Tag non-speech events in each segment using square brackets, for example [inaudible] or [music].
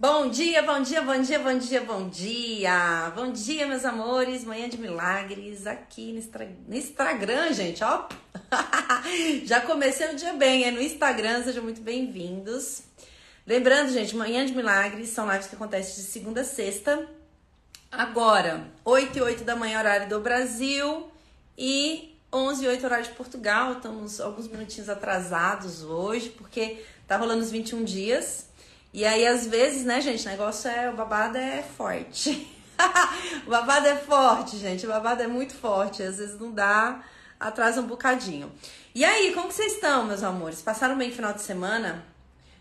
Bom dia, bom dia, bom dia, bom dia, bom dia. Bom dia, meus amores. Manhã de milagres aqui no, no Instagram, gente, ó. [laughs] Já comecei o dia bem, é no Instagram, sejam muito bem-vindos. Lembrando, gente, Manhã de Milagres são lives que acontecem de segunda a sexta. Agora, 8 e 8 da manhã, horário do Brasil. E 11 e 8 horário de Portugal. Estamos alguns minutinhos atrasados hoje, porque tá rolando os 21 dias. E aí, às vezes, né, gente, o negócio é. O babado é forte. [laughs] o babado é forte, gente. O babado é muito forte. Às vezes não dá, atrasa um bocadinho. E aí, como que vocês estão, meus amores? Passaram bem o final de semana?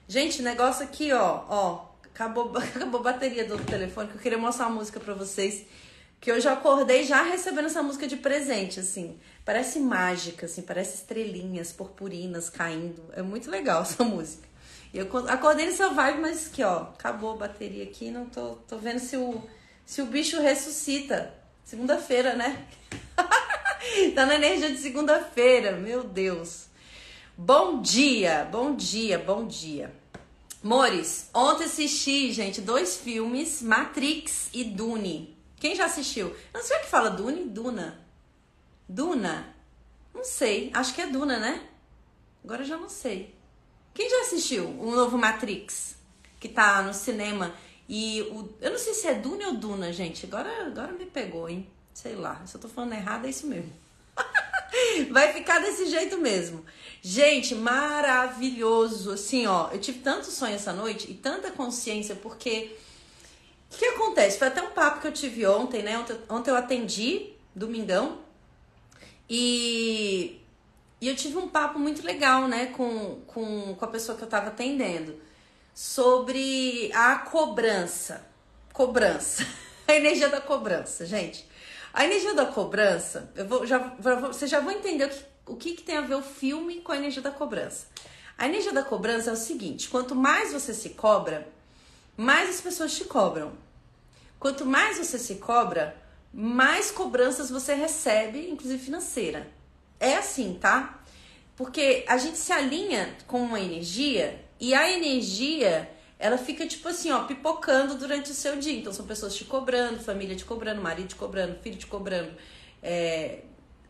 Gente, negócio aqui, ó, ó. Acabou, [laughs] acabou a bateria do telefone, que eu queria mostrar uma música pra vocês. Que eu já acordei já recebendo essa música de presente, assim. Parece mágica, assim, parece estrelinhas purpurinas caindo. É muito legal [laughs] essa música. Eu acordei nessa vibe, mas que ó, acabou a bateria aqui, não tô, tô vendo se o, se o bicho ressuscita. Segunda-feira, né? [laughs] tá na energia de segunda-feira, meu Deus. Bom dia, bom dia, bom dia. Mores, ontem assisti, gente, dois filmes, Matrix e Dune. Quem já assistiu? Não sei o que fala Dune? Duna. Duna? Não sei, acho que é Duna, né? Agora eu já não sei. Quem já assistiu o novo Matrix? Que tá no cinema. E o. Eu não sei se é Dune ou Duna, gente. Agora, agora me pegou, hein? Sei lá. Se eu tô falando errado, é isso mesmo. [laughs] Vai ficar desse jeito mesmo. Gente, maravilhoso. Assim, ó, eu tive tanto sonho essa noite e tanta consciência, porque. O que acontece? Foi até um papo que eu tive ontem, né? Ontem, ontem eu atendi, domingão, e e eu tive um papo muito legal, né, com, com, com a pessoa que eu estava atendendo, sobre a cobrança. Cobrança. [laughs] A energia da cobrança, gente. A energia da cobrança, eu vou, já, você já vão entender o que, o que, que tem a ver o filme com a energia da cobrança. A energia da cobrança é o seguinte: quanto mais você se cobra, mais as pessoas te cobram. Quanto mais você se cobra, mais cobranças você recebe, inclusive financeira. É assim, tá? Porque a gente se alinha com uma energia e a energia ela fica tipo assim, ó, pipocando durante o seu dia. Então são pessoas te cobrando, família te cobrando, marido te cobrando, filho te cobrando, é,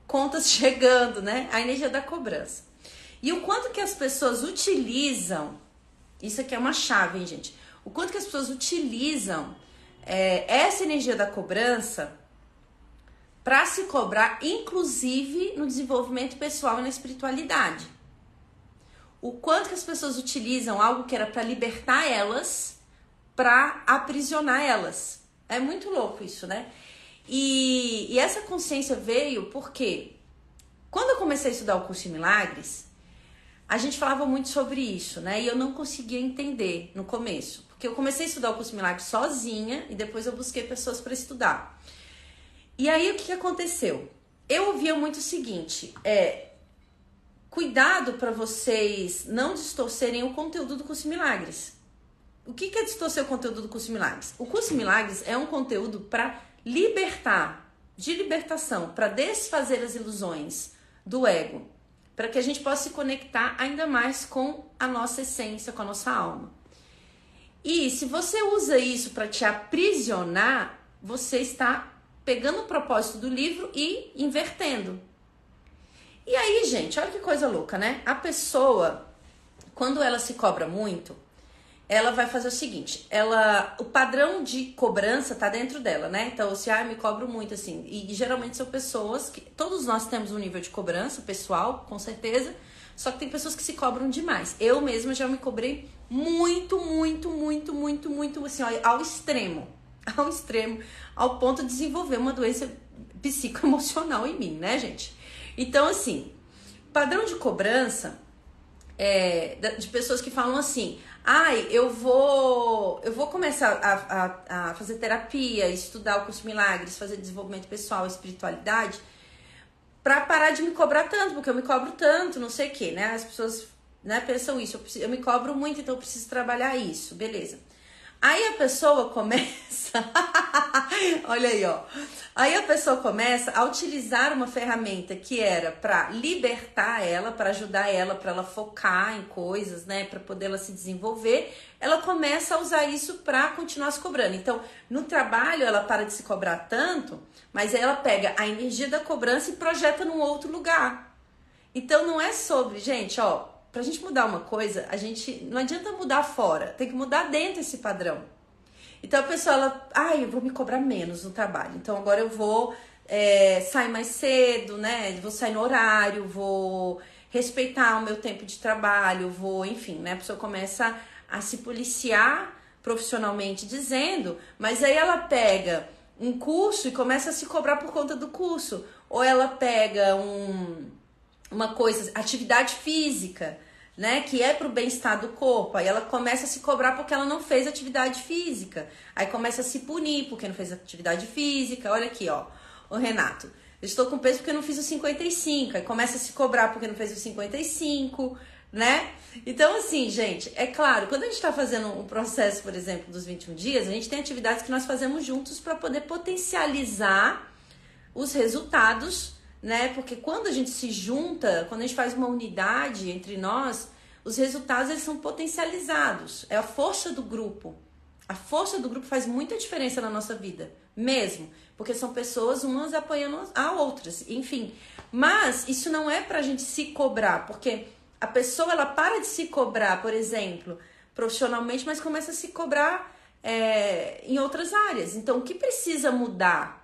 contas [laughs] chegando, né? A energia da cobrança. E o quanto que as pessoas utilizam, isso aqui é uma chave, hein, gente? O quanto que as pessoas utilizam é, essa energia da cobrança para se cobrar, inclusive no desenvolvimento pessoal e na espiritualidade. O quanto que as pessoas utilizam algo que era para libertar elas, para aprisionar elas. É muito louco isso, né? E, e essa consciência veio porque quando eu comecei a estudar o curso de milagres, a gente falava muito sobre isso, né? E eu não conseguia entender no começo. Porque eu comecei a estudar o curso de milagres sozinha e depois eu busquei pessoas para estudar. E aí o que, aconteceu? Eu ouvia muito o seguinte: é cuidado para vocês não distorcerem o conteúdo do curso Milagres. O que, que é distorcer o conteúdo do curso Milagres? O curso Milagres é um conteúdo para libertar, de libertação, para desfazer as ilusões do ego, para que a gente possa se conectar ainda mais com a nossa essência, com a nossa alma. E se você usa isso para te aprisionar, você está pegando o propósito do livro e invertendo. E aí, gente, olha que coisa louca, né? A pessoa, quando ela se cobra muito, ela vai fazer o seguinte, ela, o padrão de cobrança tá dentro dela, né? Então, se ah, me cobro muito assim, e geralmente são pessoas que todos nós temos um nível de cobrança pessoal, com certeza, só que tem pessoas que se cobram demais. Eu mesma já me cobrei muito, muito, muito, muito, muito assim, ao extremo. [laughs] ao extremo, ao ponto de desenvolver uma doença psicoemocional em mim, né, gente? Então, assim, padrão de cobrança é, de pessoas que falam assim, ai, eu vou, eu vou começar a, a, a fazer terapia, estudar o curso Milagres, fazer desenvolvimento pessoal, espiritualidade, para parar de me cobrar tanto, porque eu me cobro tanto, não sei o que, né? As pessoas né, pensam isso, eu, preciso, eu me cobro muito, então eu preciso trabalhar isso, beleza. Aí a pessoa começa. [laughs] Olha aí, ó. Aí a pessoa começa a utilizar uma ferramenta que era para libertar ela, para ajudar ela, para ela focar em coisas, né, para poder ela se desenvolver. Ela começa a usar isso para continuar se cobrando. Então, no trabalho ela para de se cobrar tanto, mas aí ela pega a energia da cobrança e projeta num outro lugar. Então não é sobre, gente, ó, pra gente mudar uma coisa, a gente não adianta mudar fora, tem que mudar dentro esse padrão. Então a pessoa, ela, ai, ah, eu vou me cobrar menos no trabalho. Então agora eu vou é, sair mais cedo, né? Vou sair no horário, vou respeitar o meu tempo de trabalho, vou, enfim, né? A pessoa começa a se policiar profissionalmente dizendo, mas aí ela pega um curso e começa a se cobrar por conta do curso, ou ela pega um uma coisa, atividade física, né, que é para o bem-estar do corpo. Aí ela começa a se cobrar porque ela não fez atividade física. Aí começa a se punir porque não fez atividade física. Olha aqui, ó, o Renato. Eu estou com peso porque não fiz os 55. Aí começa a se cobrar porque não fez os 55, né? Então, assim, gente, é claro, quando a gente está fazendo um processo, por exemplo, dos 21 dias, a gente tem atividades que nós fazemos juntos para poder potencializar os resultados né? Porque quando a gente se junta, quando a gente faz uma unidade entre nós, os resultados eles são potencializados. É a força do grupo. A força do grupo faz muita diferença na nossa vida, mesmo, porque são pessoas umas apoiando a outras, enfim. Mas isso não é pra gente se cobrar, porque a pessoa ela para de se cobrar, por exemplo, profissionalmente, mas começa a se cobrar é, em outras áreas. Então, o que precisa mudar?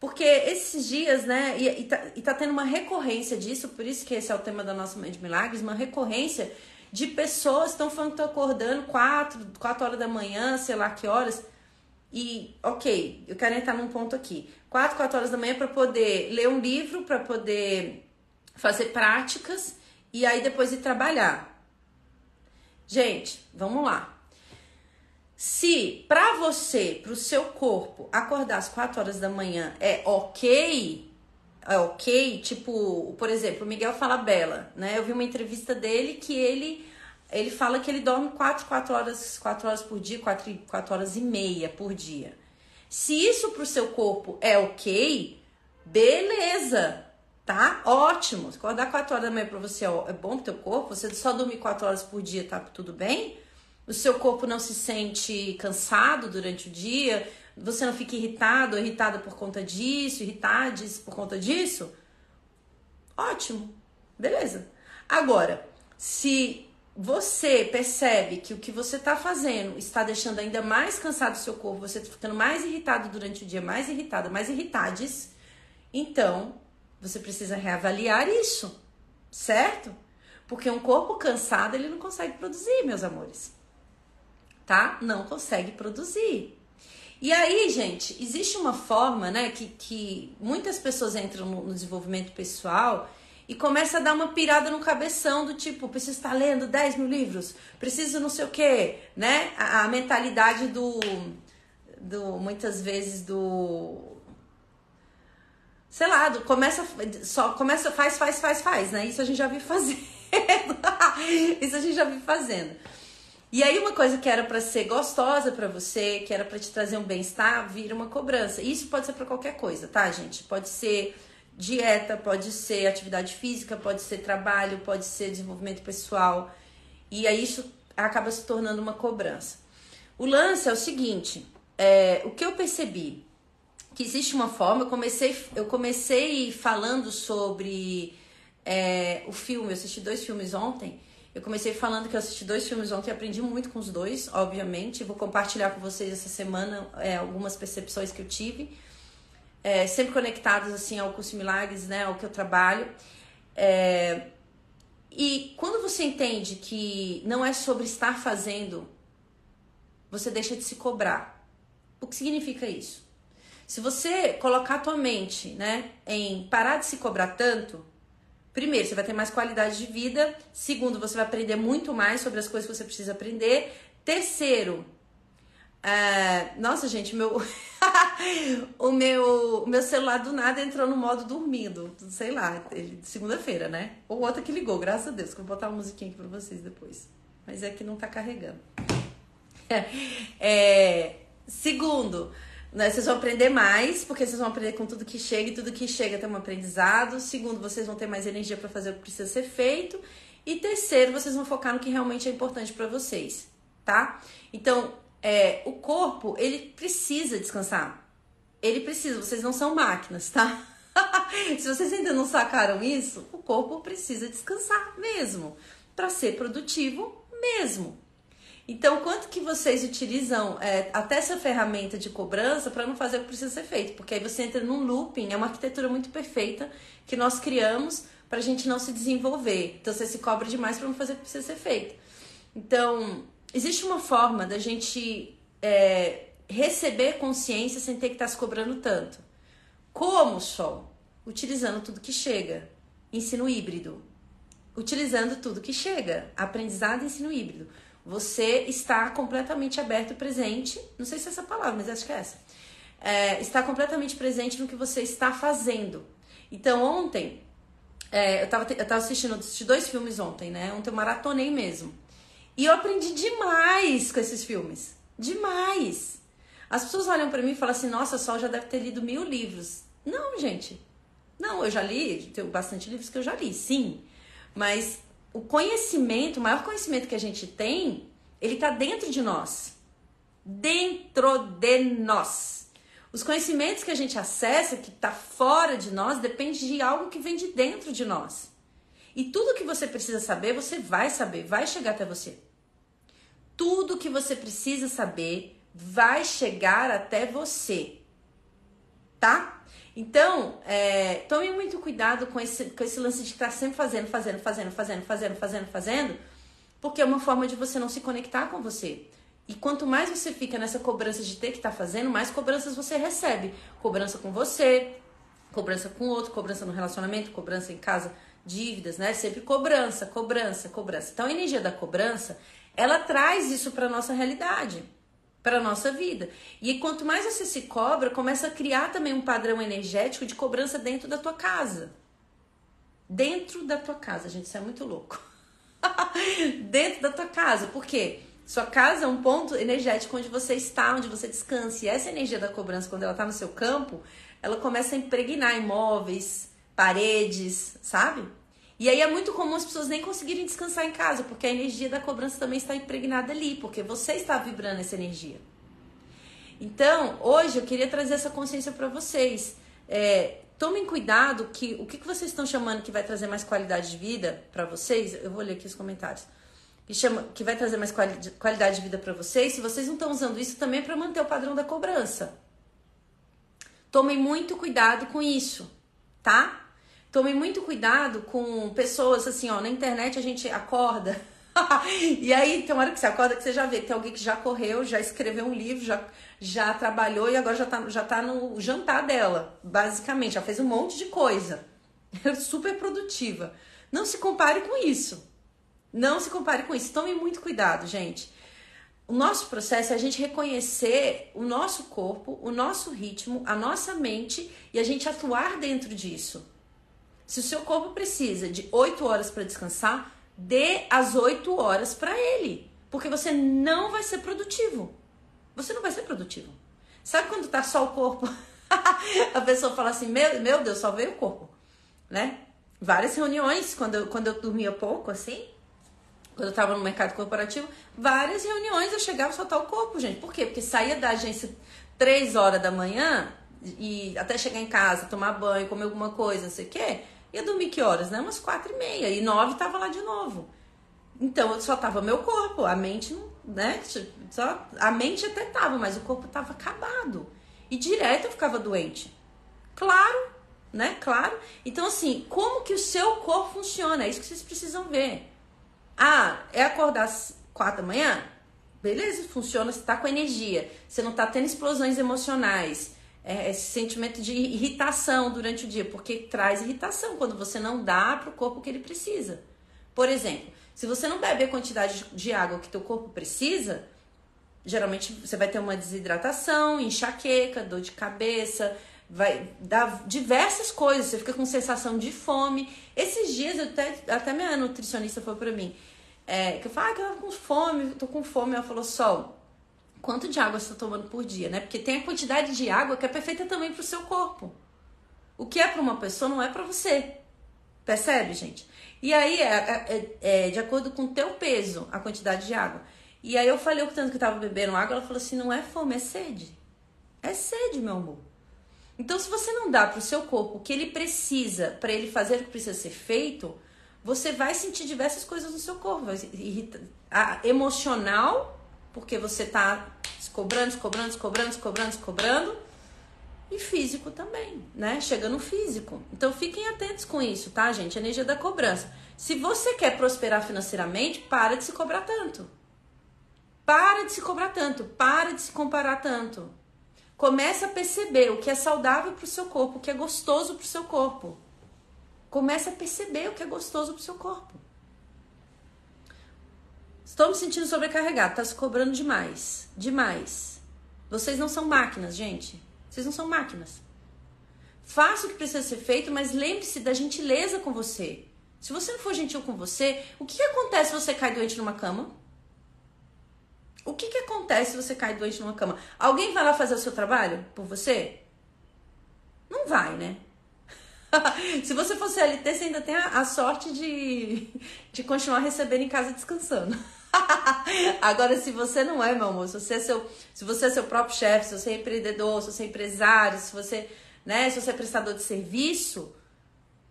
Porque esses dias, né, e, e, tá, e tá tendo uma recorrência disso, por isso que esse é o tema da nossa Mãe de Milagres, uma recorrência de pessoas estão falando que estão acordando 4, 4 horas da manhã, sei lá que horas. E, ok, eu quero entrar num ponto aqui. 4, 4 horas da manhã para poder ler um livro, para poder fazer práticas e aí depois ir trabalhar. Gente, vamos lá. Se para você, para o seu corpo, acordar às 4 horas da manhã é ok, é ok, tipo, por exemplo, o Miguel fala Bela, né? Eu vi uma entrevista dele que ele ele fala que ele dorme 4, 4 horas, 4 horas por dia, 4, 4 horas e meia por dia. Se isso pro seu corpo é ok, beleza, tá? Ótimo. Acordar 4 horas da manhã pra você é bom pro teu corpo, você só dormir 4 horas por dia, tá tudo bem? O seu corpo não se sente cansado durante o dia, você não fica irritado ou irritada por conta disso, irritades por conta disso, ótimo, beleza. Agora, se você percebe que o que você está fazendo está deixando ainda mais cansado o seu corpo, você está ficando mais irritado durante o dia, mais irritada, mais irritades, então você precisa reavaliar isso, certo? Porque um corpo cansado ele não consegue produzir, meus amores tá? Não consegue produzir. E aí, gente, existe uma forma, né, que, que muitas pessoas entram no, no desenvolvimento pessoal e começa a dar uma pirada no cabeção do tipo, preciso estar lendo 10 mil livros, preciso não sei o quê, né? A, a mentalidade do, do, muitas vezes do sei lá, do, começa só começa faz faz faz faz, né? Isso a gente já viu fazendo. [laughs] Isso a gente já viu fazendo. E aí uma coisa que era para ser gostosa para você, que era para te trazer um bem-estar, vira uma cobrança. Isso pode ser para qualquer coisa, tá, gente? Pode ser dieta, pode ser atividade física, pode ser trabalho, pode ser desenvolvimento pessoal. E aí isso acaba se tornando uma cobrança. O lance é o seguinte, é, o que eu percebi que existe uma forma, eu comecei, eu comecei falando sobre é, o filme, eu assisti dois filmes ontem, eu comecei falando que eu assisti dois filmes ontem aprendi muito com os dois, obviamente. Vou compartilhar com vocês essa semana é, algumas percepções que eu tive. É, sempre conectadas assim ao curso Milagres, né, ao que eu trabalho. É, e quando você entende que não é sobre estar fazendo, você deixa de se cobrar. O que significa isso? Se você colocar a tua mente, né, em parar de se cobrar tanto, Primeiro, você vai ter mais qualidade de vida. Segundo, você vai aprender muito mais sobre as coisas que você precisa aprender. Terceiro, uh, nossa, gente, meu, [laughs] o meu, o meu celular do nada entrou no modo dormindo. Sei lá, segunda-feira, né? Ou outra que ligou, graças a Deus. Que eu vou botar uma musiquinha aqui pra vocês depois. Mas é que não tá carregando. [laughs] É, segundo, né, vocês vão aprender mais, porque vocês vão aprender com tudo que chega e tudo que chega tem um aprendizado. Segundo, vocês vão ter mais energia para fazer o que precisa ser feito. E terceiro, vocês vão focar no que realmente é importante para vocês, tá? Então, é, o corpo, ele precisa descansar. Ele precisa, vocês não são máquinas, tá? [laughs] Se vocês ainda não sacaram isso, o corpo precisa descansar mesmo, para ser produtivo mesmo. Então, quanto que vocês utilizam é, até essa ferramenta de cobrança para não fazer o que precisa ser feito? Porque aí você entra num looping, é uma arquitetura muito perfeita que nós criamos para a gente não se desenvolver. Então, você se cobra demais para não fazer o que precisa ser feito. Então, existe uma forma da gente é, receber consciência sem ter que estar tá se cobrando tanto. Como, Sol? Utilizando tudo que chega. Ensino híbrido. Utilizando tudo que chega. Aprendizado e ensino híbrido você está completamente aberto, presente. Não sei se é essa palavra, mas acho que é essa. É, está completamente presente no que você está fazendo. Então, ontem, é, eu, estava eu tava assistindo assisti dois filmes ontem, né? Ontem eu maratonei mesmo. E eu aprendi demais com esses filmes. Demais. As pessoas olham para mim e falam assim: nossa, Sol já deve ter lido mil livros. Não, gente. Não, eu já li, tenho bastante livros que eu já li, sim. Mas o conhecimento, o maior conhecimento que a gente tem, ele está dentro de nós. Dentro de nós. Os conhecimentos que a gente acessa, que está fora de nós, depende de algo que vem de dentro de nós. E tudo que você precisa saber, você vai saber, vai chegar até você. Tudo que você precisa saber vai chegar até você. Tá? Então, é, tome muito cuidado com esse, com esse lance de estar sempre fazendo, fazendo, fazendo, fazendo, fazendo, fazendo, fazendo, porque é uma forma de você não se conectar com você. E quanto mais você fica nessa cobrança de ter que estar fazendo, mais cobranças você recebe. Cobrança com você, cobrança com outro, cobrança no relacionamento, cobrança em casa, dívidas, né? Sempre cobrança, cobrança, cobrança. Então a energia da cobrança, ela traz isso para nossa realidade para a nossa vida. E quanto mais você se cobra, começa a criar também um padrão energético de cobrança dentro da tua casa. Dentro da tua casa, gente, isso é muito louco. [laughs] dentro da tua casa, por quê? Sua casa é um ponto energético onde você está, onde você descansa. E essa energia da cobrança, quando ela está no seu campo, ela começa a impregnar imóveis, paredes, sabe? E aí é muito comum as pessoas nem conseguirem descansar em casa, porque a energia da cobrança também está impregnada ali, porque você está vibrando essa energia. Então, hoje eu queria trazer essa consciência para vocês. É, tomem cuidado que o que, vocês estão chamando que vai trazer mais qualidade de vida para vocês, eu vou ler aqui os comentários. Que, chama, que vai trazer mais quali, qualidade de vida para vocês, se vocês não estão usando isso também é para manter o padrão da cobrança. Tomem muito cuidado com isso, tá? Tome muito cuidado com pessoas assim, ó, na internet a gente acorda. [laughs] e aí tem hora que você acorda que você já vê que tem alguém que já correu, já escreveu um livro, já, já trabalhou e agora já tá, já tá no jantar dela, basicamente, já fez um monte de coisa. [laughs] Super produtiva. Não se compare com isso. Não se compare com isso. Tome muito cuidado, gente. O nosso processo é a gente reconhecer o nosso corpo, o nosso ritmo, a nossa mente e a gente atuar dentro disso. Se o seu corpo precisa de 8 horas para descansar, dê as 8 horas para ele, porque você não vai ser produtivo. Você não vai ser produtivo. Sabe quando tá só o corpo? [laughs] a pessoa fala assim: meu, meu Deus, só veio o corpo, né? Várias reuniões, quando eu, quando eu dormia pouco, assim, quando eu tava no mercado corporativo, várias reuniões eu chegava só tá o corpo, gente. Por quê? Porque saía da agência 3 horas da manhã e até chegar em casa, tomar banho, comer alguma coisa, não sei o quê Ia dormir que horas, né? Umas quatro e meia. E nove tava lá de novo. Então, só tava meu corpo. A mente não, né? Só, a mente até tava, mas o corpo tava acabado. E direto eu ficava doente. Claro, né? Claro. Então, assim, como que o seu corpo funciona? É isso que vocês precisam ver. Ah, é acordar às quatro da manhã? Beleza, funciona, você tá com energia. Você não tá tendo explosões emocionais é, esse sentimento de irritação durante o dia, porque traz irritação quando você não dá para o corpo o que ele precisa. Por exemplo, se você não bebe a quantidade de água que teu corpo precisa, geralmente você vai ter uma desidratação, enxaqueca, dor de cabeça, vai dar diversas coisas, você fica com sensação de fome. Esses dias, eu até, até minha nutricionista falou pra mim, é, que eu falo, ah, que eu tô com fome, tô com fome. Ela falou, Sol, quanto de água você está tomando por dia, né? Porque tem a quantidade de água que é perfeita também para o seu corpo. O que é para uma pessoa não é para você. Percebe, gente? E aí é, é, é, é, de acordo com o teu peso, a quantidade de água. E aí eu falei o tanto que eu tava bebendo água, ela falou assim: não é fome, é sede. É sede, meu amor. Então, se você não dá para o seu corpo o que ele precisa para ele fazer o que precisa ser feito, você vai sentir diversas coisas no seu corpo. A emocional, porque você tá se cobrando, se cobrando, se cobrando, se cobrando, se cobrando. E físico também, né? Chega no físico. Então fiquem atentos com isso, tá, gente? energia da cobrança. Se você quer prosperar financeiramente, para de se cobrar tanto. Para de se cobrar tanto, para de se comparar tanto. Comece a perceber o que é saudável para o seu corpo, o que é gostoso para o seu corpo. Comece a perceber o que é gostoso para o seu corpo. Estou me sentindo sobrecarregado, está se cobrando demais, demais. Vocês não são máquinas, gente. Vocês não são máquinas. Faça o que precisa ser feito, mas lembre-se da gentileza com você. Se você não for gentil com você, o que, que acontece se você cai doente numa cama? O que, que acontece se você cai doente numa cama? Alguém vai lá fazer o seu trabalho por você? Não vai, né? [laughs] Se você for CLT, você ainda tem a, a, sorte de, de continuar recebendo em casa descansando. [laughs] [laughs] Agora, se você não é, meu amor, se você é seu, se você é seu próprio chefe, se você é empreendedor, se você é empresário, se você, né, se você é prestador de serviço,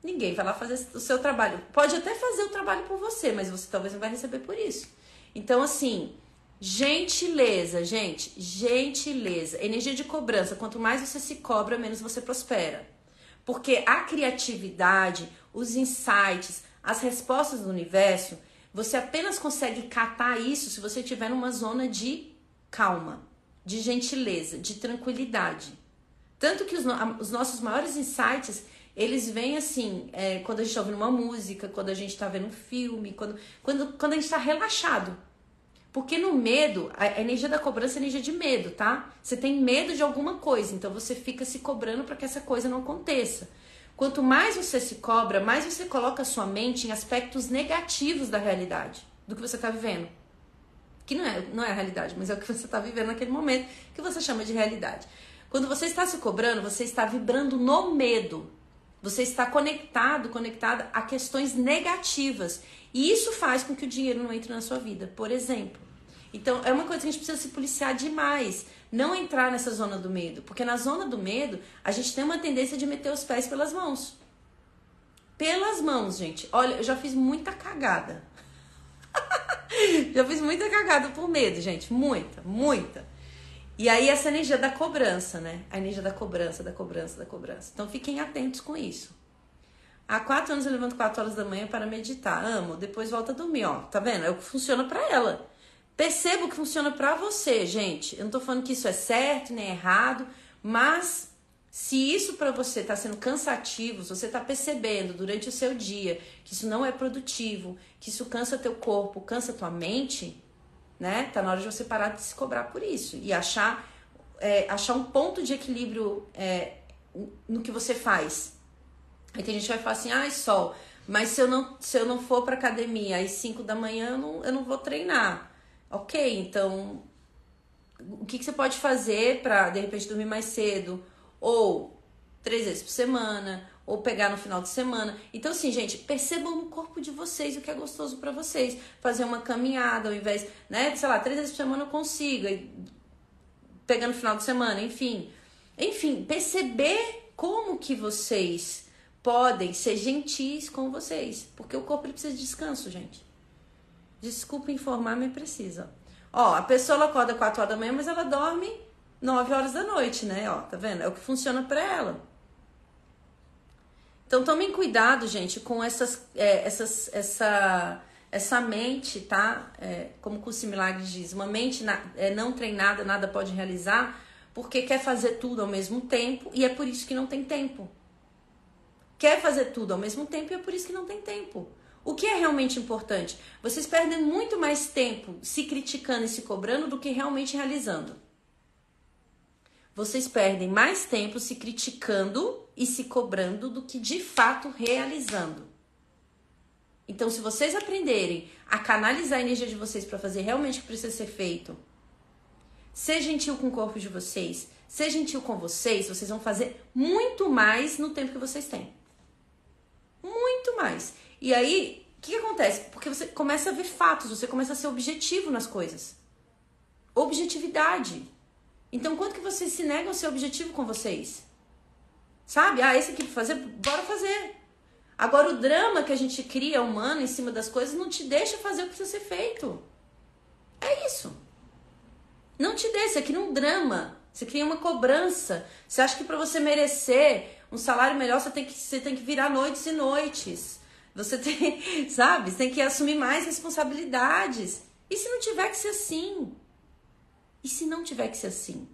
ninguém vai lá fazer o seu trabalho. Pode até fazer o trabalho por você, mas você talvez não vai receber por isso. Então, assim, gentileza, gente, gentileza, energia de cobrança. Quanto mais você se cobra, menos você prospera. Porque a criatividade, os insights, as respostas do universo, você apenas consegue catar isso se você estiver numa zona de calma, de gentileza, de tranquilidade. Tanto que os, os nossos maiores insights, eles vêm assim, é, quando a gente está ouvindo uma música, quando a gente está vendo um filme, quando, quando, quando a gente está relaxado. Porque no medo, a energia da cobrança é energia de medo, tá? Você tem medo de alguma coisa, então você fica se cobrando para que essa coisa não aconteça. Quanto mais você se cobra, mais você coloca a sua mente em aspectos negativos da realidade, do que você está vivendo. Que não é, não é a realidade, mas é o que você está vivendo naquele momento, que você chama de realidade. Quando você está se cobrando, você está vibrando no medo. Você está conectado, conectada a questões negativas. E isso faz com que o dinheiro não entre na sua vida, por exemplo. Então, é uma coisa que a gente precisa se policiar demais. Não entrar nessa zona do medo. Porque na zona do medo, a gente tem uma tendência de meter os pés pelas mãos. Pelas mãos, gente. Olha, eu já fiz muita cagada. [laughs] já fiz muita cagada por medo, gente. Muita, muita. E aí, essa energia da cobrança, né? A energia da cobrança, da cobrança, da cobrança. Então, fiquem atentos com isso. Há quatro anos eu levanto quatro horas da manhã para meditar. Amo. Depois volta a dormir, ó. Tá vendo? É o que funciona para ela. Perceba o que funciona para você, gente. Eu não tô falando que isso é certo nem errado, mas se isso para você está sendo cansativo, se você está percebendo durante o seu dia que isso não é produtivo, que isso cansa teu corpo, cansa tua mente, né? Tá na hora de você parar de se cobrar por isso e achar, é, achar um ponto de equilíbrio é, no que você faz. Aí tem gente que vai falar assim, ai, sol, mas se eu não, se eu não for pra academia às 5 da manhã, eu não, eu não vou treinar. Ok, então o que, que você pode fazer para de repente dormir mais cedo? Ou três vezes por semana, ou pegar no final de semana. Então, assim, gente, percebam no corpo de vocês o que é gostoso para vocês. Fazer uma caminhada ao invés, né? Sei lá, três vezes por semana eu consigo. Pegar no final de semana, enfim. Enfim, perceber como que vocês podem ser gentis com vocês. Porque o corpo precisa de descanso, gente. Desculpa informar, mas precisa. Ó, a pessoa acorda 4 horas da manhã, mas ela dorme 9 horas da noite, né? Ó, tá vendo? É o que funciona para ela. Então tomem cuidado, gente, com essas, é, essas, essa, essa mente, tá? É, como o curso Milagres diz, uma mente na, é, não treinada, nada pode realizar, porque quer fazer tudo ao mesmo tempo e é por isso que não tem tempo. Quer fazer tudo ao mesmo tempo e é por isso que não tem tempo. O que é realmente importante? Vocês perdem muito mais tempo se criticando e se cobrando do que realmente realizando vocês perdem mais tempo se criticando e se cobrando do que de fato realizando. Então, se vocês aprenderem a canalizar a energia de vocês para fazer realmente o que precisa ser feito, ser gentil com o corpo de vocês, ser gentil com vocês, vocês vão fazer muito mais no tempo que vocês têm. Muito mais. E aí, o que, que acontece? Porque você começa a ver fatos, você começa a ser objetivo nas coisas. Objetividade. Então, quanto que vocês se negam a ser objetivo com vocês? Sabe? Ah, esse aqui pra fazer, bora fazer. Agora, o drama que a gente cria humano em cima das coisas não te deixa fazer o que precisa ser feito. É isso. Não te deixa, você cria um drama, você cria uma cobrança. Você acha que para você merecer um salário melhor, você tem que, você tem que virar noites e noites. Você tem, [laughs] sabe? Você tem que assumir mais responsabilidades. E se não tiver que ser assim? E se não tiver que ser assim?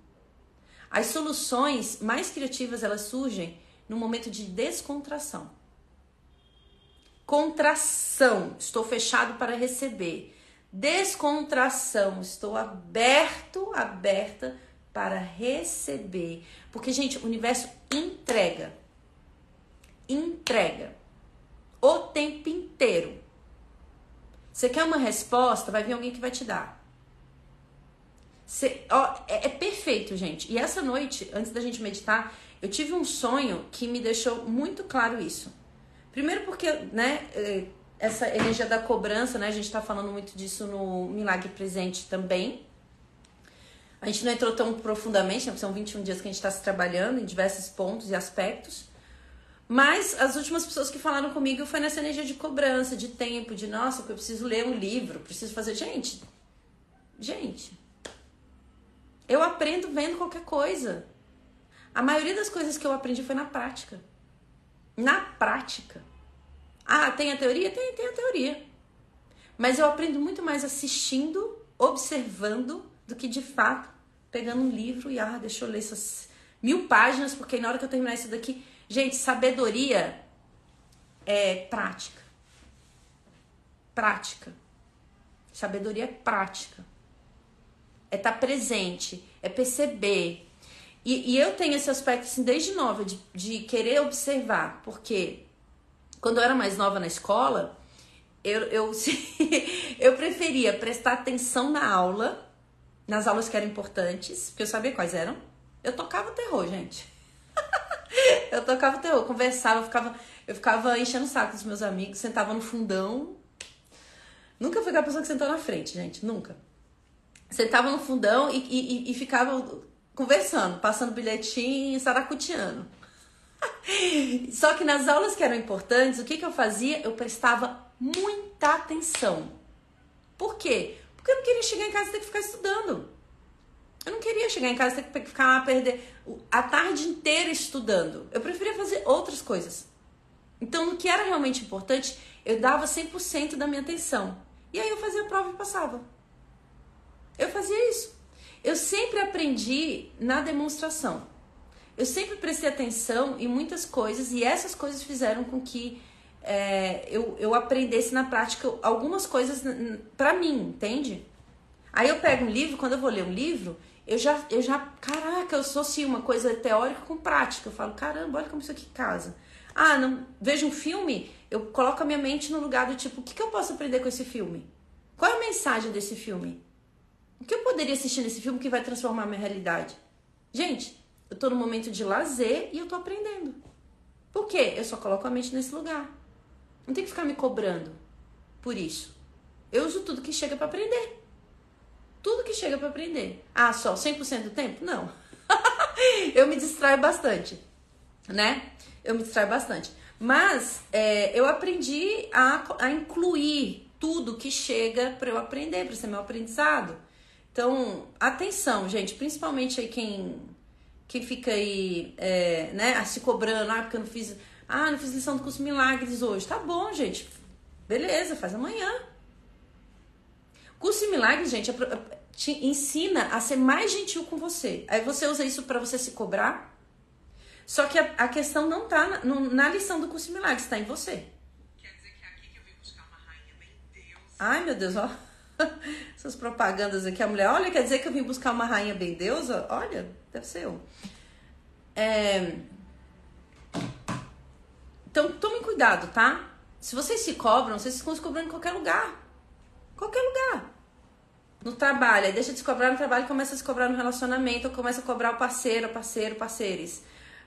As soluções mais criativas elas surgem no momento de descontração. Contração, estou fechado para receber. Descontração, estou aberto, aberta para receber. Porque, gente, o universo entrega. Entrega. O tempo inteiro. Você quer uma resposta, vai vir alguém que vai te dar. Você, ó, é, é perfeito, gente. E essa noite, antes da gente meditar, eu tive um sonho que me deixou muito claro isso. Primeiro porque, né, é, essa energia da cobrança, né, a gente tá falando muito disso no Milagre Presente também. A gente não entrou tão profundamente, né, são 21 dias que a gente está se trabalhando em diversos pontos e aspectos. Mas as últimas pessoas que falaram comigo foi nessa energia de cobrança, de tempo, de nossa, eu preciso ler um livro, preciso fazer. Gente, gente, eu aprendo vendo qualquer coisa. A maioria das coisas que eu aprendi foi na prática. Na prática. Ah, tem a teoria? Tem, tem a teoria. Mas eu aprendo muito mais assistindo, observando, do que de fato pegando um livro e, ah, deixa eu ler essas mil páginas, porque na hora que eu terminar isso daqui. Gente, sabedoria é prática. Prática. Sabedoria é prática é estar tá presente, é perceber. E, e, eu tenho esse aspecto assim, desde nova, de, de querer observar, porque quando eu era mais nova na escola, eu, eu, [laughs] eu preferia prestar atenção na aula, nas aulas que eram importantes, porque eu sabia quais eram. Eu tocava terror, gente. [laughs] eu tocava terror, conversava, eu ficava, eu ficava enchendo o saco dos meus amigos, sentava no fundão. Nunca fui aquela pessoa que sentou na frente, gente, nunca sentava no fundão e, e, e ficava conversando, passando bilhetinho, saracuteando. [laughs] Só que nas aulas que eram importantes, o que, que eu fazia? Eu prestava muita atenção. Por quê? Porque eu não queria chegar em casa e ter que ficar estudando. Eu não queria chegar em casa e ter que ficar lá, perder a tarde inteira estudando. Eu preferia fazer outras coisas. Então, no que era realmente importante, eu dava 100% da minha atenção. E aí eu fazia a prova e passava. Eu fazia isso. Eu sempre aprendi na demonstração. Eu sempre prestei atenção em muitas coisas e essas coisas fizeram com que é, eu, eu aprendesse na prática algumas coisas para mim, entende? Aí eu pego um livro, quando eu vou ler um livro, eu já, eu já, caraca, eu associo uma coisa teórica com prática. Eu falo, caramba, olha como isso aqui casa. Ah, não, vejo um filme, eu coloco a minha mente no lugar do tipo, o que, que eu posso aprender com esse filme? Qual é a mensagem desse filme? O que eu poderia assistir nesse filme que vai transformar a minha realidade? Gente, eu tô no momento de lazer e eu tô aprendendo. Por quê? Eu só coloco a mente nesse lugar. Não tem que ficar me cobrando por isso. Eu uso tudo que chega para aprender. Tudo que chega para aprender. Ah, só 100% do tempo? Não. [laughs] eu me distraio bastante, né? Eu me distraio bastante. Mas é, eu aprendi a, a incluir tudo que chega para eu aprender, para ser meu aprendizado. Então, atenção, gente, principalmente aí quem, quem fica aí, é, né, se cobrando, ah, porque eu não fiz, ah, não fiz lição do curso Milagres hoje. Tá bom, gente, beleza, faz amanhã. Curso Milagres, gente, é te ensina a ser mais gentil com você. Aí você usa isso para você se cobrar. Só que a, a questão não tá na, no, na, lição do curso Milagres, tá em você. Quer dizer que é aqui que eu vim buscar uma rainha bem Deus. Ai, meu Deus, ó. [laughs] Essas propagandas aqui, a mulher, olha, quer dizer que eu vim buscar uma rainha bem deusa? Olha, deve ser eu. É... Então, tome cuidado, tá? Se vocês se cobram, vocês ficam se cobrando em qualquer lugar. Qualquer lugar. No trabalho, aí deixa de se cobrar no trabalho começa a se cobrar no relacionamento, começa a cobrar o parceiro, parceiro, parceiros.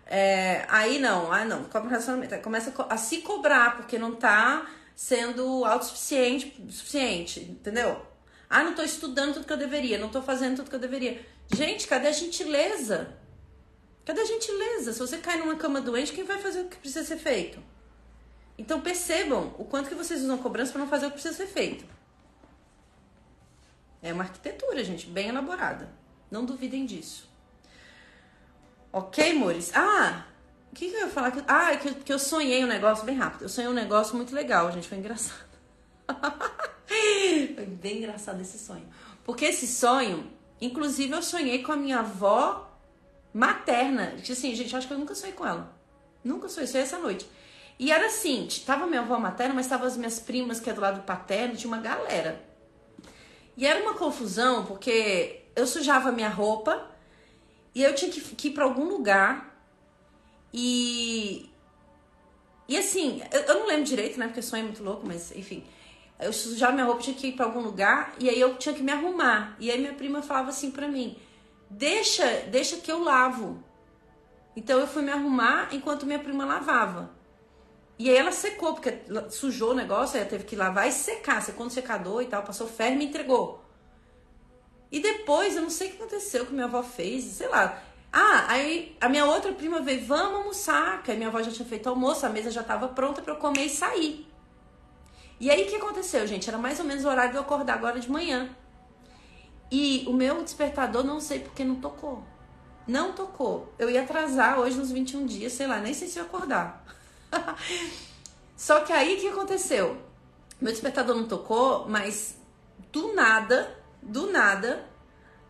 É, aí não, ah não, cobra no relacionamento, começa a se cobrar, porque não tá sendo autossuficiente, suficiente, entendeu? Ah, não tô estudando tudo que eu deveria, não tô fazendo tudo que eu deveria. Gente, cadê a gentileza? Cadê a gentileza? Se você cai numa cama doente, quem vai fazer o que precisa ser feito? Então percebam o quanto que vocês usam cobrança para não fazer o que precisa ser feito. É uma arquitetura, gente, bem elaborada. Não duvidem disso. Ok, amores? Ah, o que, que eu ia falar? Ah, que, que eu sonhei um negócio bem rápido. Eu sonhei um negócio muito legal, gente. Foi engraçado. [laughs] foi bem engraçado esse sonho. Porque esse sonho, inclusive, eu sonhei com a minha avó materna. Assim, gente, acho que eu nunca sonhei com ela. Nunca sonhei, sonhei essa noite. E era assim, tava minha avó materna, mas tava as minhas primas, que é do lado paterno, tinha uma galera. E era uma confusão, porque eu sujava minha roupa e eu tinha que, que ir para algum lugar. E. E assim, eu, eu, não lembro direito, né? Porque sonho é muito louco, mas enfim. Eu sujava minha roupa, tinha que ir para algum lugar e aí eu tinha que me arrumar. E aí minha prima falava assim para mim: "Deixa, deixa que eu lavo". Então eu fui me arrumar enquanto minha prima lavava. E aí ela secou, porque sujou o negócio, aí ela teve que lavar e secar. Secou no secador e tal, passou ferro e me entregou. E depois, eu não sei o que aconteceu, que minha avó fez, sei lá. Ah, aí a minha outra prima veio, vamos almoçar, que a minha avó já tinha feito almoço, a mesa já estava pronta para eu comer e sair. E aí o que aconteceu, gente? Era mais ou menos o horário de eu acordar agora de manhã. E o meu despertador, não sei porque não tocou. Não tocou. Eu ia atrasar hoje nos 21 dias, sei lá, nem sei se eu acordar. [laughs] Só que aí o que aconteceu? Meu despertador não tocou, mas do nada, do nada,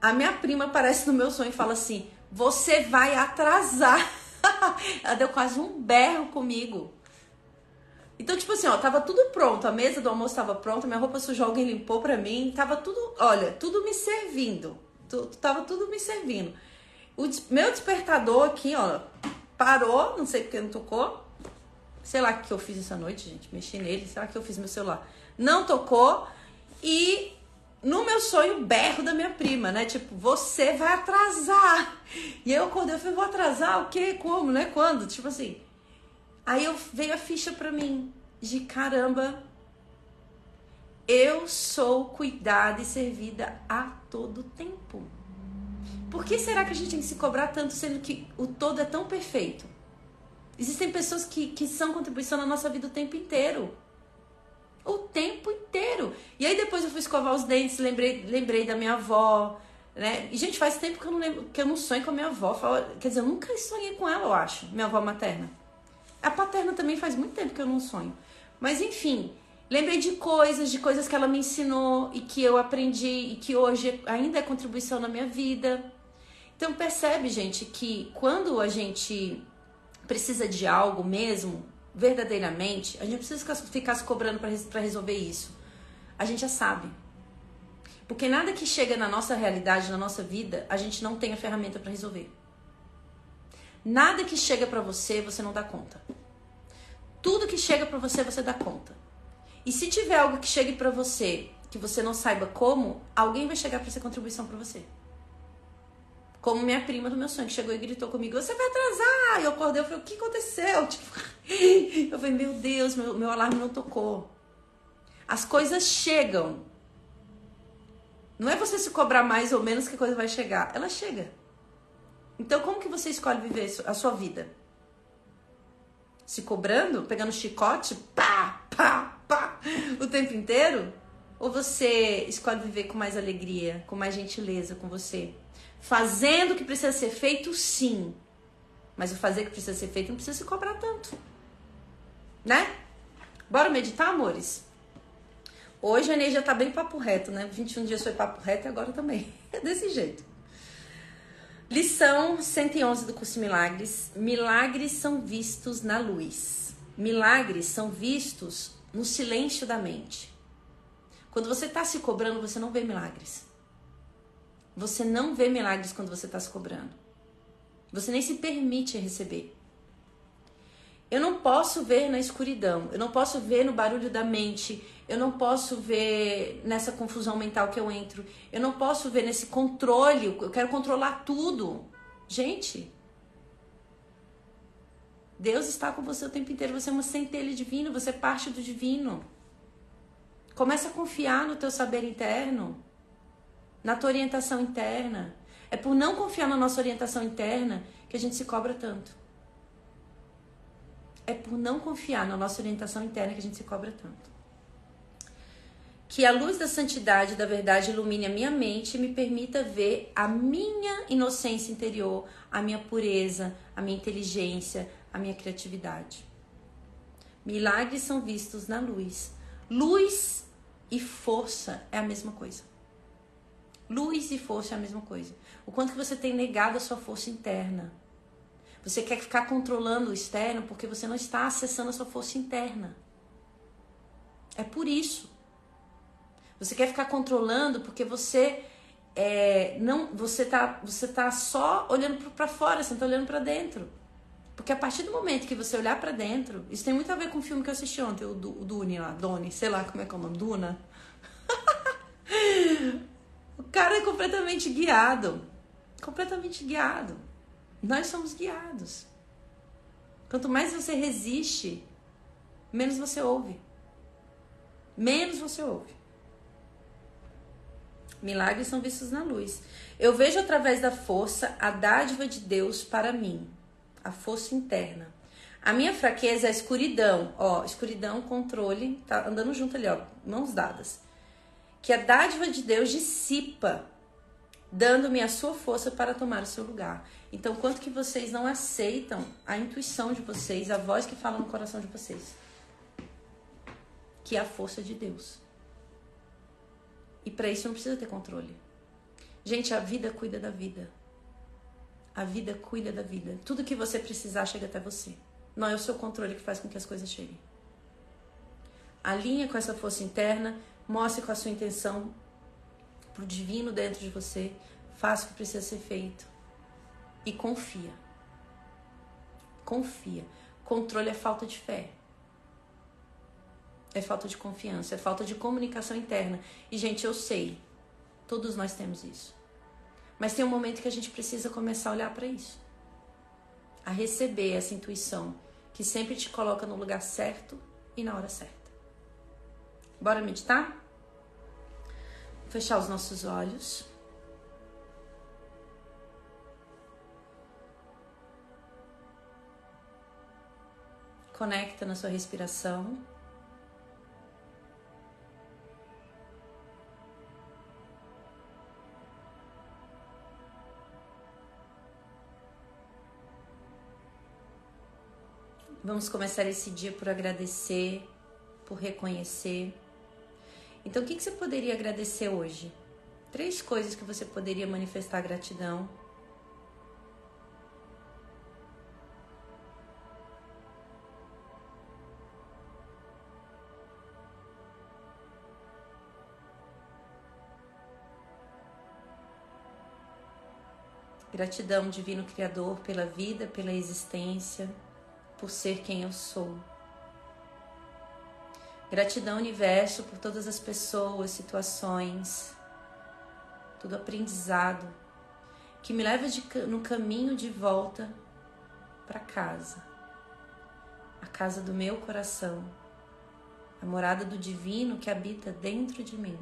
a minha prima aparece no meu sonho e fala assim: Você vai atrasar. [laughs] Ela deu quase um berro comigo. Então, tipo assim, ó, tava tudo pronto, a mesa do almoço tava pronta, minha roupa sujou, alguém limpou pra mim, tava tudo, olha, tudo me servindo. Tava tudo me servindo. O meu despertador aqui, ó, parou, não sei porque não tocou. Sei lá o que eu fiz essa noite, gente. Mexi nele. Sei lá o que eu fiz meu celular. Não tocou. E no meu sonho, berro da minha prima, né? Tipo, você vai atrasar. E eu, quando eu falei, vou atrasar, o quê? Como, né? Quando? Tipo assim. Aí eu veio a ficha pra mim de caramba. Eu sou cuidada e servida a todo tempo. Por que será que a gente tem que se cobrar tanto, sendo que o todo é tão perfeito? Existem pessoas que, que são contribuição na nossa vida o tempo inteiro. O tempo inteiro. E aí depois eu fui escovar os dentes, lembrei, lembrei da minha avó, né? E, gente, faz tempo que eu não lembro, que eu não sonho com a minha avó. Quer dizer, eu nunca sonhei com ela, eu acho, minha avó materna. A paterna também faz muito tempo que eu não sonho. Mas enfim, lembrei de coisas, de coisas que ela me ensinou e que eu aprendi e que hoje ainda é contribuição na minha vida. Então percebe, gente, que quando a gente precisa de algo mesmo, verdadeiramente, a gente não precisa ficar se cobrando para resolver isso. A gente já sabe. Porque nada que chega na nossa realidade, na nossa vida, a gente não tem a ferramenta para resolver. Nada que chega para você, você não dá conta. Tudo que chega para você, você dá conta. E se tiver algo que chegue para você que você não saiba como, alguém vai chegar para ser contribuição para você. Como minha prima do meu sonho, que chegou e gritou comigo, você vai atrasar! E eu acordei, eu falei, o que aconteceu? [laughs] Tipo, eu falei, meu Deus, meu, meu alarme não tocou. As coisas chegam. Não é você se cobrar mais ou menos que a coisa vai chegar. Ela chega. Então, como que você escolhe viver a sua vida? Se cobrando, pegando chicote, pá, pá, pá, o tempo inteiro? Ou você escolhe viver com mais alegria, com mais gentileza com você? Fazendo o que precisa ser feito, sim. Mas o fazer que precisa ser feito não precisa se cobrar tanto. Né? Bora meditar, amores? Hoje a energia tá bem papo reto, né? 21 dias foi papo reto e agora também. [laughs] É desse jeito. Lição 111 do curso Milagres. Milagres são vistos na luz. Milagres são vistos no silêncio da mente. Quando você está se cobrando, você não vê milagres. Você não vê milagres quando você está se cobrando. Você nem se permite receber. Eu não posso ver na escuridão, eu não posso ver no barulho da mente, eu não posso ver nessa confusão mental que eu entro, eu não posso ver nesse controle, eu quero controlar tudo. Gente, Deus está com você o tempo inteiro, você é uma centelha divina, você é parte do divino. Começa a confiar no teu saber interno, na tua orientação interna. É por não confiar na nossa orientação interna que a gente se cobra tanto. É por não confiar na nossa orientação interna que a gente se cobra tanto. Que a luz da santidade e da verdade ilumine a minha mente e me permita ver a minha inocência interior, a minha pureza, a minha inteligência, a minha criatividade. Milagres são vistos na luz. Luz e força é a mesma coisa. Luz e força é a mesma coisa. O quanto que você tem negado a sua força interna. Você quer ficar controlando o externo porque você não está acessando a sua força interna. É por isso. Você quer ficar controlando porque você é, não, você tá, você tá só olhando para fora, você não tá olhando para dentro. Porque a partir do momento que você olhar para dentro, isso tem muito a ver com o filme que eu assisti ontem, o, o Dune lá, Doni, sei lá como é que é o nome, Duna. [laughs] cara é completamente guiado. Completamente guiado. Nós somos guiados. Quanto mais você resiste, menos você ouve. Menos você ouve. Milagres são vistos na luz. Eu vejo através da força a dádiva de Deus para mim, a força interna. A minha fraqueza é a escuridão, ó, escuridão, controle, tá andando junto ali, ó, mãos dadas. Que a dádiva de Deus dissipa, dando-me a sua força para tomar o seu lugar. Então, quanto que vocês não aceitam a intuição de vocês, a voz que fala no coração de vocês? Que é a força de Deus. E para isso não precisa ter controle. Gente, a vida cuida da vida. A vida cuida da vida. Tudo que você precisar chega até você. Não é o seu controle que faz com que as coisas cheguem. Alinha com essa força interna, mostre com a sua intenção pro divino dentro de você, faça o que precisa ser feito e confia. Confia. Controle é falta de fé é falta de confiança, é falta de comunicação interna. E, gente, eu sei, todos nós temos isso. Mas tem um momento que a gente precisa começar a olhar para isso, a receber essa intuição que sempre te coloca no lugar certo e na hora certa. Bora meditar? Fechar os nossos olhos. Conecta na sua respiração. Vamos começar esse dia por agradecer, por reconhecer. Então, o que, você poderia agradecer hoje? Três coisas que você poderia manifestar gratidão. Gratidão, Divino Criador, pela vida, pela existência por ser quem eu sou. Gratidão, universo, por todas as pessoas, situações, todo aprendizado que me leva de, no caminho de volta para casa, a casa do meu coração, a morada do divino que habita dentro de mim.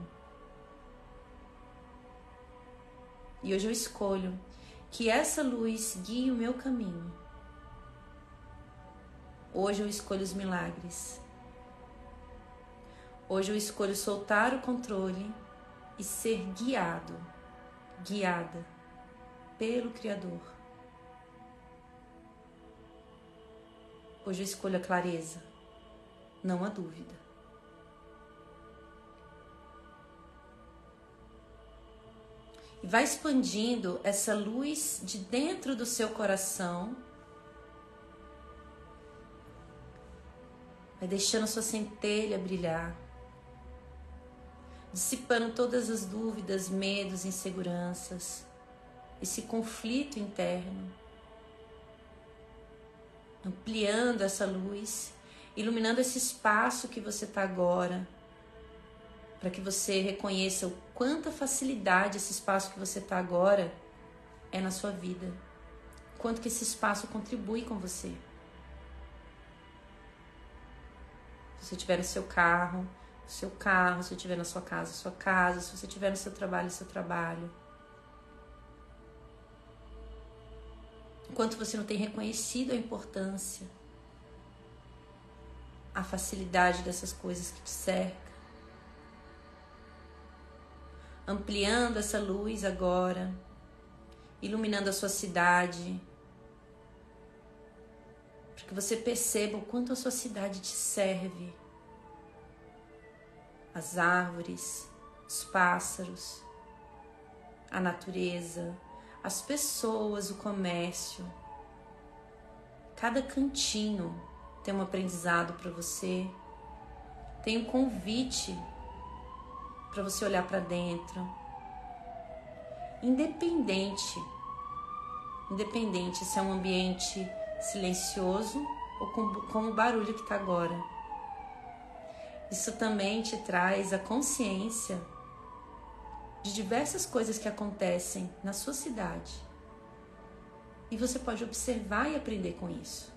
E hoje eu escolho que essa luz guie o meu caminho Hoje eu escolho os milagres. Hoje eu escolho soltar o controle e ser guiado, guiada pelo Criador. Hoje eu escolho a clareza, não a dúvida. E vai expandindo essa luz de dentro do seu coração Vai deixando sua centelha brilhar, dissipando todas as dúvidas, medos, inseguranças, esse conflito interno. ampliando essa luz, iluminando esse espaço que você está agora, para que você reconheça o quanta facilidade esse espaço que você está agora é na sua vida, quanto que esse espaço contribui com você. Se você estiver no seu carro, seu carro, se estiver na sua casa, sua casa, se você estiver no seu trabalho, seu trabalho. Enquanto você não tem reconhecido a importância, a facilidade dessas coisas que te cercam, ampliando essa luz agora, iluminando a sua cidade, para que você perceba o quanto a sua cidade te serve. As árvores, os pássaros, a natureza, as pessoas, o comércio. Cada cantinho tem um aprendizado para você, tem um convite para você olhar para dentro. Independente, independente se é um ambiente silencioso ou como o barulho que está agora. Isso também te traz a consciência de diversas coisas que acontecem na sua cidade. E você pode observar e aprender com isso.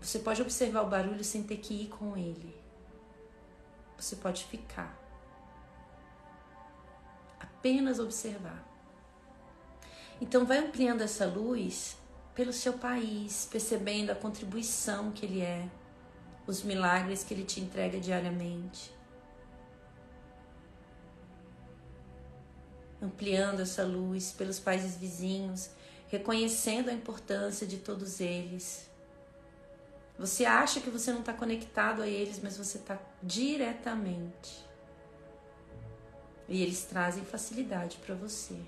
Você pode observar o barulho sem ter que ir com ele. Você pode ficar. Apenas observar. Então vai ampliando essa luz pelo seu país, percebendo a contribuição que ele é, os milagres que ele te entrega diariamente. ampliando essa luz pelos países vizinhos, reconhecendo a importância de todos eles. Você acha que você não está conectado a eles, mas você está diretamente. E eles trazem facilidade para você.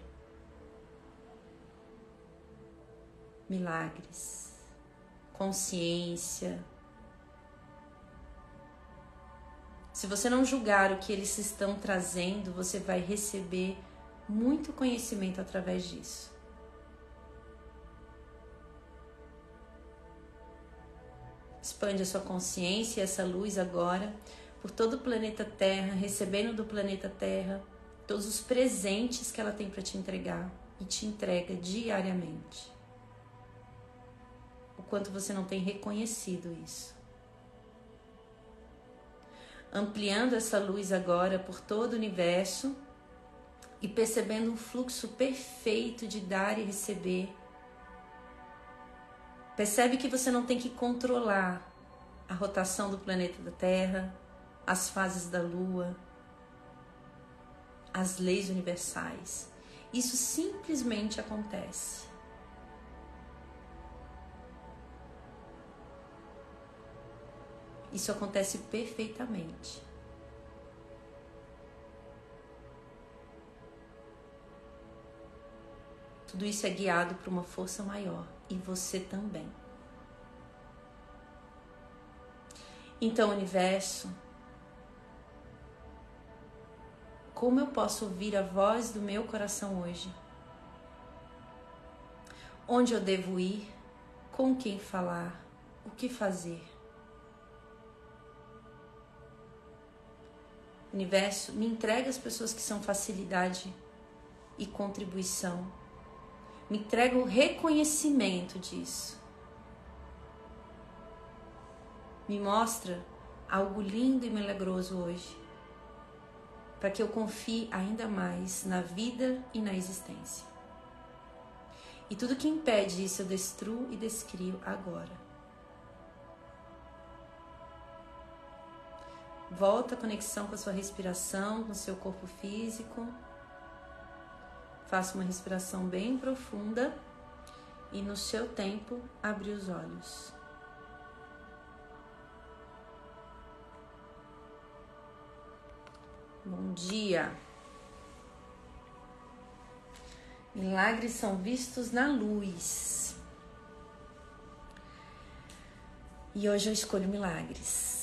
Milagres, consciência. Se você não julgar o que eles estão trazendo, você vai receber muito conhecimento através disso. Expande a sua consciência e essa luz agora por todo o planeta Terra, recebendo do planeta Terra todos os presentes que ela tem para te entregar e te entrega diariamente. O quanto você não tem reconhecido isso. Ampliando essa luz agora por todo o universo e percebendo um fluxo perfeito de dar e receber. Percebe que você não tem que controlar a rotação do planeta da Terra, as fases da Lua, as leis universais. Isso simplesmente acontece. Isso acontece perfeitamente. Tudo isso é guiado por uma força maior e você também. Então, universo, como eu posso ouvir a voz do meu coração hoje? Onde eu devo ir? Com quem falar? O que fazer? Universo, me entrega as pessoas que são facilidade e contribuição me entrega o reconhecimento disso. Me mostra algo lindo e milagroso hoje, para que eu confie ainda mais na vida e na existência. E tudo que impede isso eu destruo e descrio agora. Volta a conexão com a sua respiração, com o seu corpo físico. Faça uma respiração bem profunda e no seu tempo abrir os olhos. Bom dia. Milagres são vistos na luz. E hoje eu escolho milagres.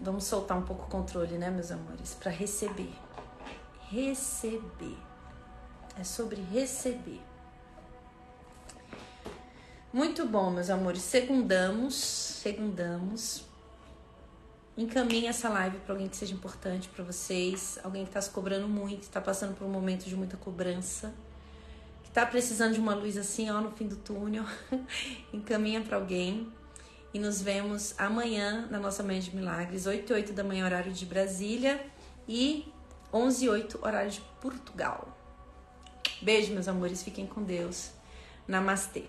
Vamos soltar um pouco o controle, né, meus amores, para receber. Receber é sobre receber. Muito bom, meus amores. Segundamos, segundamos. Encaminhe essa live para alguém que seja importante para vocês, alguém que está se cobrando muito, está passando por um momento de muita cobrança, que está precisando de uma luz assim, ó, no fim do túnel. [laughs] Encaminha para alguém. E nos vemos amanhã na nossa Manhã de Milagres, 8 e 8 da manhã, horário de Brasília, e 11 e 8, horário de Portugal. Beijo, meus amores. Fiquem com Deus. Namastê.